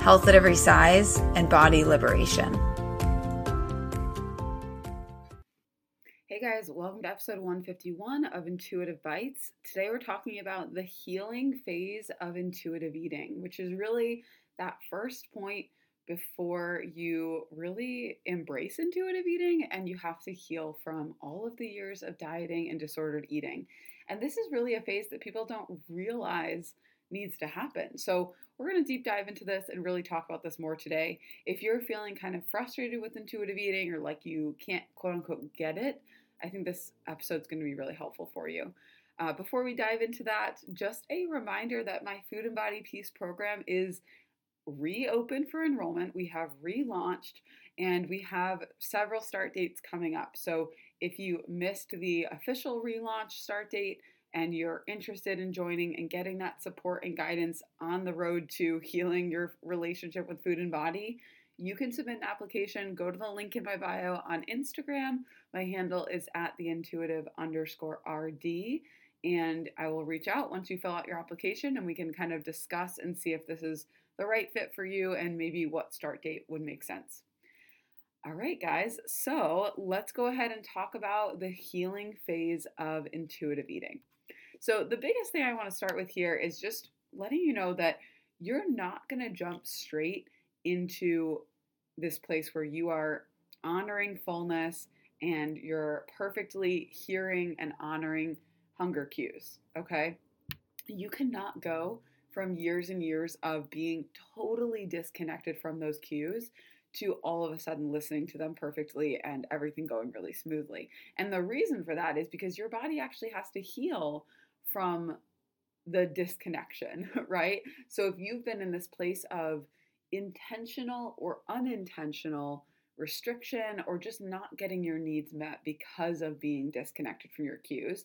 health at every size, and body liberation. Hey guys, welcome to episode 151 of Intuitive Bites. Today we're talking about the healing phase of intuitive eating, which is really that first point before you really embrace intuitive eating and you have to heal from all of the years of dieting and disordered eating. And this is really a phase that people don't realize needs to happen. So, we're going to deep dive into this and really talk about this more today. If you're feeling kind of frustrated with intuitive eating or like you can't quote unquote get it, I think this episode is going to be really helpful for you. Uh, before we dive into that, just a reminder that my Food and Body Peace program is reopened for enrollment. We have relaunched and we have several start dates coming up. So if you missed the official relaunch start date, and you're interested in joining and getting that support and guidance on the road to healing your relationship with food and body, you can submit an application. Go to the link in my bio on Instagram. My handle is at the intuitive underscore RD. And I will reach out once you fill out your application and we can kind of discuss and see if this is the right fit for you and maybe what start date would make sense. All right, guys, so let's go ahead and talk about the healing phase of intuitive eating. So, the biggest thing I want to start with here is just letting you know that you're not going to jump straight into this place where you are honoring fullness and you're perfectly hearing and honoring hunger cues. Okay. You cannot go from years and years of being totally disconnected from those cues to all of a sudden listening to them perfectly and everything going really smoothly. And the reason for that is because your body actually has to heal from the disconnection, right? So if you've been in this place of intentional or unintentional restriction or just not getting your needs met because of being disconnected from your cues,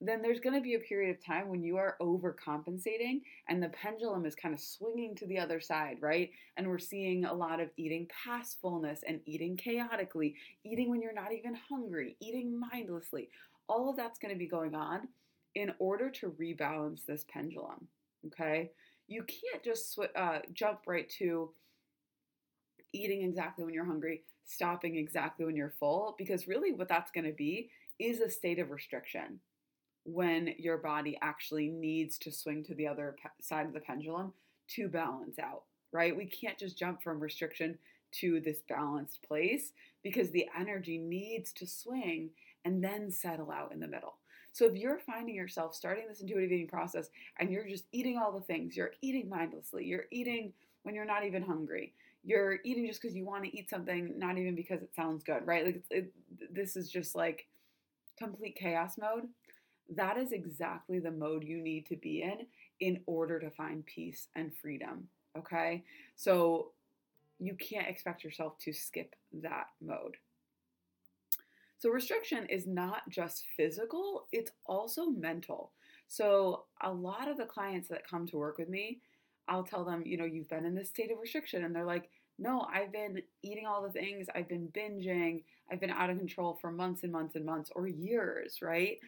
then there's going to be a period of time when you are overcompensating and the pendulum is kind of swinging to the other side, right? And we're seeing a lot of eating past fullness and eating chaotically, eating when you're not even hungry, eating mindlessly. All of that's going to be going on in order to rebalance this pendulum. Okay, you can't just sw- uh, jump right to eating exactly when you're hungry, stopping exactly when you're full, because really what that's going to be is a state of restriction when your body actually needs to swing to the other pe- side of the pendulum to balance out, right? We can't just jump from restriction to this balanced place because the energy needs to swing and then settle out in the middle. So if you're finding yourself starting this intuitive eating process and you're just eating all the things, you're eating mindlessly, you're eating when you're not even hungry, you're eating just because you want to eat something, not even because it sounds good, right? Like it, this is just like complete chaos mode. That is exactly the mode you need to be in in order to find peace and freedom. Okay, so you can't expect yourself to skip that mode. So, restriction is not just physical, it's also mental. So, a lot of the clients that come to work with me, I'll tell them, you know, you've been in this state of restriction. And they're like, no, I've been eating all the things, I've been binging, I've been out of control for months and months and months or years, right?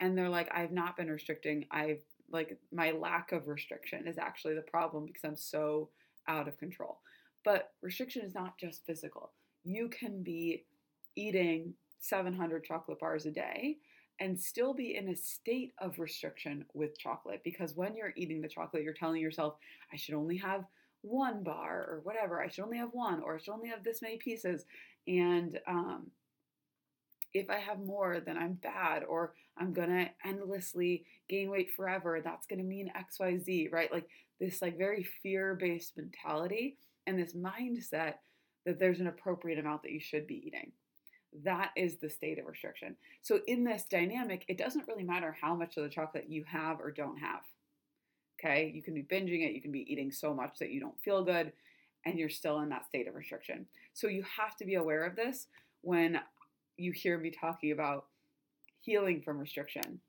And they're like, I've not been restricting. I've like, my lack of restriction is actually the problem because I'm so out of control. But restriction is not just physical. You can be eating 700 chocolate bars a day and still be in a state of restriction with chocolate because when you're eating the chocolate, you're telling yourself, I should only have one bar or whatever. I should only have one or I should only have this many pieces. And um, if I have more, then I'm bad or I'm gonna endlessly gain weight forever. That's gonna mean XYZ, right? Like this like very fear-based mentality and this mindset that there's an appropriate amount that you should be eating. That is the state of restriction. So, in this dynamic, it doesn't really matter how much of the chocolate you have or don't have. Okay, you can be binging it, you can be eating so much that you don't feel good. and you're still in that state of restriction. So you have to be aware of this when you hear me talking about healing from restriction.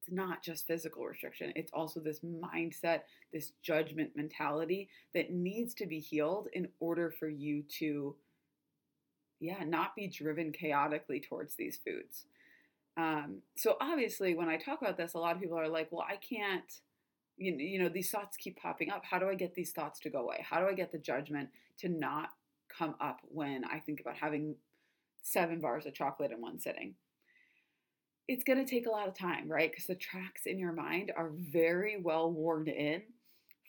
It's not just physical restriction, it's also this mindset, this judgment mentality that needs to be healed in order for you to, yeah, not be driven chaotically towards these foods. Um, so obviously, when I talk about this, a lot of people are like, well, I can't you, you know these thoughts keep popping up. How do i get these thoughts to go away? How do i get the judgment to not come up when i think about having seven bars of chocolate in one sitting? It's going to take a lot of time right? Because the tracks in your mind are very well worn in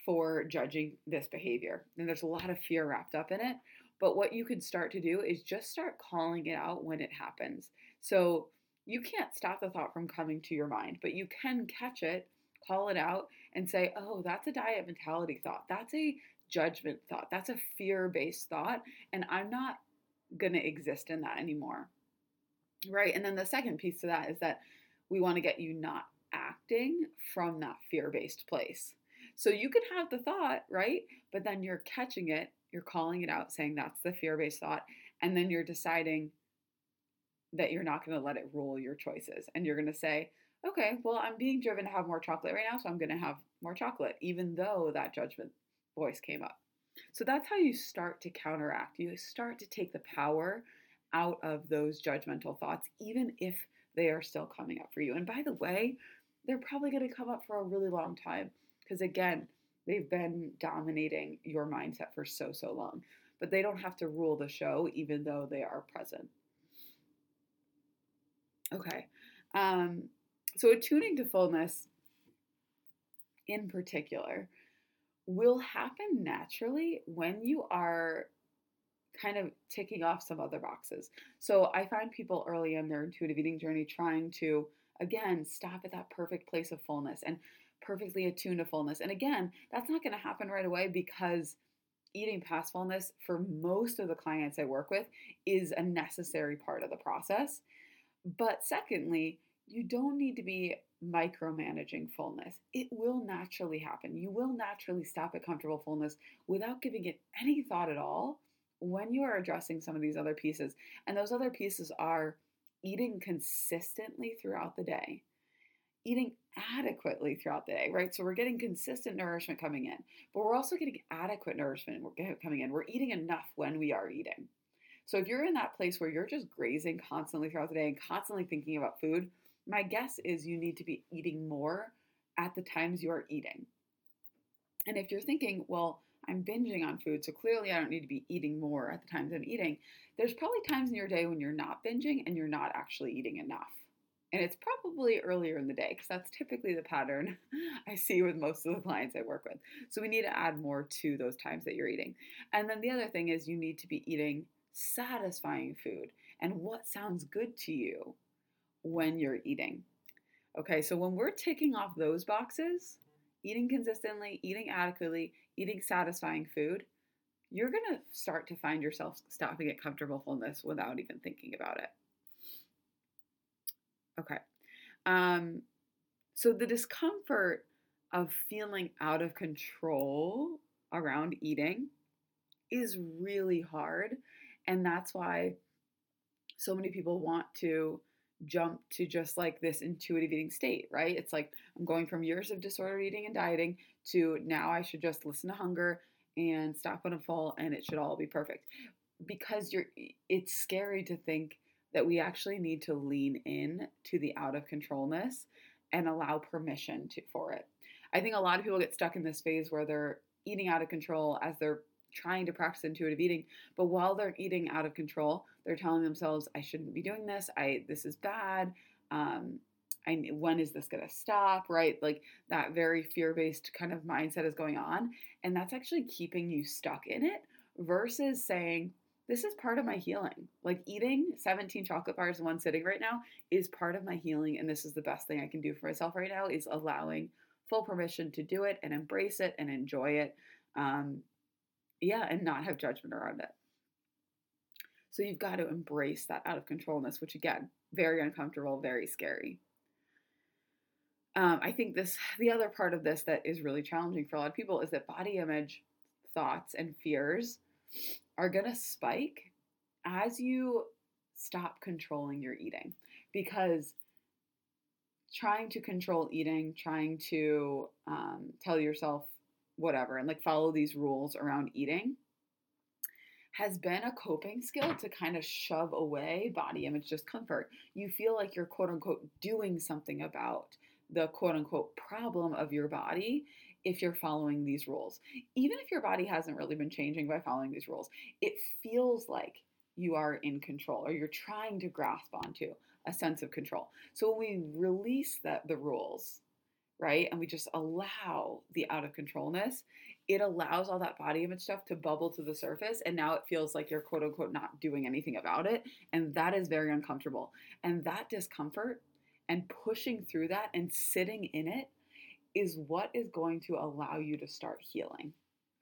for judging this behavior and there's a lot of fear wrapped up in it but what you can start to do is just start calling it out when it happens so you can't stop the thought from coming to your mind but you can catch it call it out and say, oh, that's a diet mentality thought. That's a judgment thought. That's a fear based thought. And I'm not going to exist in that anymore. Right. And then the second piece to that is that we want to get you not acting from that fear based place. So you could have the thought, right? But then you're catching it, you're calling it out, saying that's the fear based thought. And then you're deciding that you're not going to let it rule your choices. And you're going to say, okay, well, I'm being driven to have more chocolate right now, so I'm going to have more chocolate, even though that judgment voice came up. So that's how you start to counteract. You start to take the power out of those judgmental thoughts, even if they are still coming up for you. And by the way, they're probably going to come up for a really long time because, again, they've been dominating your mindset for so, so long. But they don't have to rule the show, even though they are present. Okay. Um, so, attuning to fullness in particular will happen naturally when you are kind of ticking off some other boxes. So, I find people early in their intuitive eating journey trying to, again, stop at that perfect place of fullness and perfectly attuned to fullness. And again, that's not going to happen right away because eating past fullness for most of the clients I work with is a necessary part of the process. But secondly, you don't need to be micromanaging fullness. It will naturally happen. You will naturally stop at comfortable fullness without giving it any thought at all when you are addressing some of these other pieces. And those other pieces are eating consistently throughout the day, eating adequately throughout the day, right? So we're getting consistent nourishment coming in, but we're also getting adequate nourishment coming in. We're eating enough when we are eating. So if you're in that place where you're just grazing constantly throughout the day and constantly thinking about food, my guess is you need to be eating more at the times you are eating. And if you're thinking, well, I'm binging on food, so clearly I don't need to be eating more at the times I'm eating, there's probably times in your day when you're not binging and you're not actually eating enough. And it's probably earlier in the day because that's typically the pattern I see with most of the clients I work with. So we need to add more to those times that you're eating. And then the other thing is you need to be eating satisfying food and what sounds good to you when you're eating. Okay, so when we're ticking off those boxes, eating consistently, eating adequately, eating satisfying food, you're to start to find yourself stopping at comfortable fullness without even thinking about it. Okay. Um, so the discomfort of feeling out of control around eating is really hard. And that's why so many people want to jump to just like this intuitive eating state, right? It's like I'm going from years of disordered eating and dieting to now I should just listen to hunger and stop when I'm full and it should all be perfect. Because you're it's scary to think that we actually need to lean in to the out of controlness and allow permission to for it. I think a lot of people get stuck in this phase where they're eating out of control as they're trying to practice intuitive eating, but while they're eating out of control, they're telling themselves, "I shouldn't be doing this. I this is bad. Um, I when is this going to stop?" Right? Like that very fear-based kind of mindset is going on, and that's actually keeping you stuck in it. Versus saying, "This is part of my healing. Like eating 17 chocolate bars in one sitting right now is part of my healing, and this is the best thing I can do for myself right now. Is allowing." full permission to do it and embrace it and enjoy it um, yeah, and not have judgment around it. So you've got to embrace that out of controlness, which again, very uncomfortable, very scary. Um, I think this, the other part of this that is really challenging for a lot of people is that body image thoughts and fears are going to spike as you stop controlling your eating because trying to control eating, trying to um, tell yourself whatever and like follow these rules around eating has been a coping skill to kind of shove away body image discomfort. You feel like you're quote unquote doing something about the quote unquote problem of your body if you're following these rules. Even if your body hasn't really been changing by following these rules, it feels like you are in control or you're trying to grasp onto a sense of control. So when we release that the rules, right, and we just allow the out of controlness, it allows all that body image stuff to bubble to the surface and now it feels like you're quote unquote not doing anything about it and that is very uncomfortable. And that discomfort and pushing through that and sitting in it is what is going to allow you to start healing.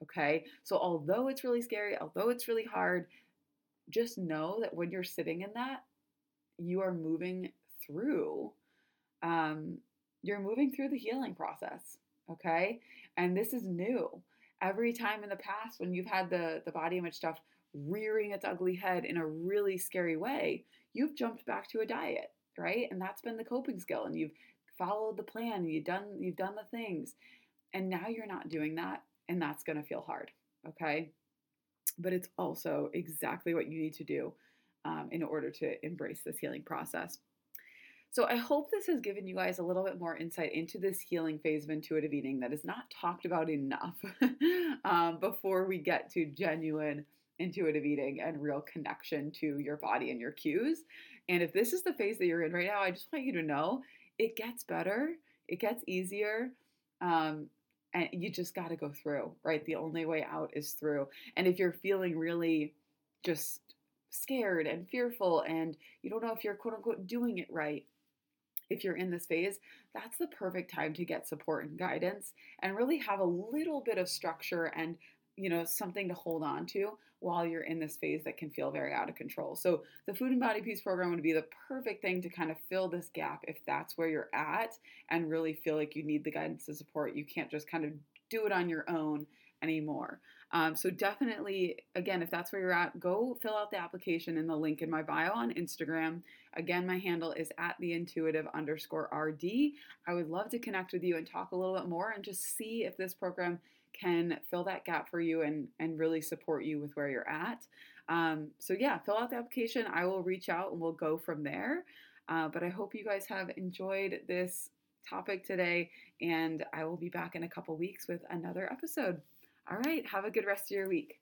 Okay? So although it's really scary, although it's really hard, just know that when you're sitting in that, you are moving through um, you're moving through the healing process okay and this is new every time in the past when you've had the the body image stuff rearing its ugly head in a really scary way you've jumped back to a diet right and that's been the coping skill and you've followed the plan you've done you've done the things and now you're not doing that and that's going to feel hard okay but it's also exactly what you need to do um, in order to embrace this healing process. So, I hope this has given you guys a little bit more insight into this healing phase of intuitive eating that is not talked about enough um, before we get to genuine intuitive eating and real connection to your body and your cues. And if this is the phase that you're in right now, I just want you to know it gets better, it gets easier. Um, and you just got to go through, right? The only way out is through. And if you're feeling really just scared and fearful and you don't know if you're quote unquote doing it right, if you're in this phase, that's the perfect time to get support and guidance and really have a little bit of structure and you know something to hold on to while you're in this phase that can feel very out of control. So the food and body peace program would be the perfect thing to kind of fill this gap if that's where you're at and really feel like you need the guidance and support. You can't just kind of do it on your own anymore. Um, so definitely, again, if that's where you're at, go fill out the application in the link in my bio on Instagram. Again, my handle is at the intuitive underscore RD. I would love to connect with you and talk a little bit more and just see if this program can fill that gap for you and, and really support you with where you're at. Um, so yeah, fill out the application. I will reach out and we'll go from there. Uh, but I hope you guys have enjoyed this topic today, and I will be back in a couple weeks with another episode. All right, have a good rest of your week.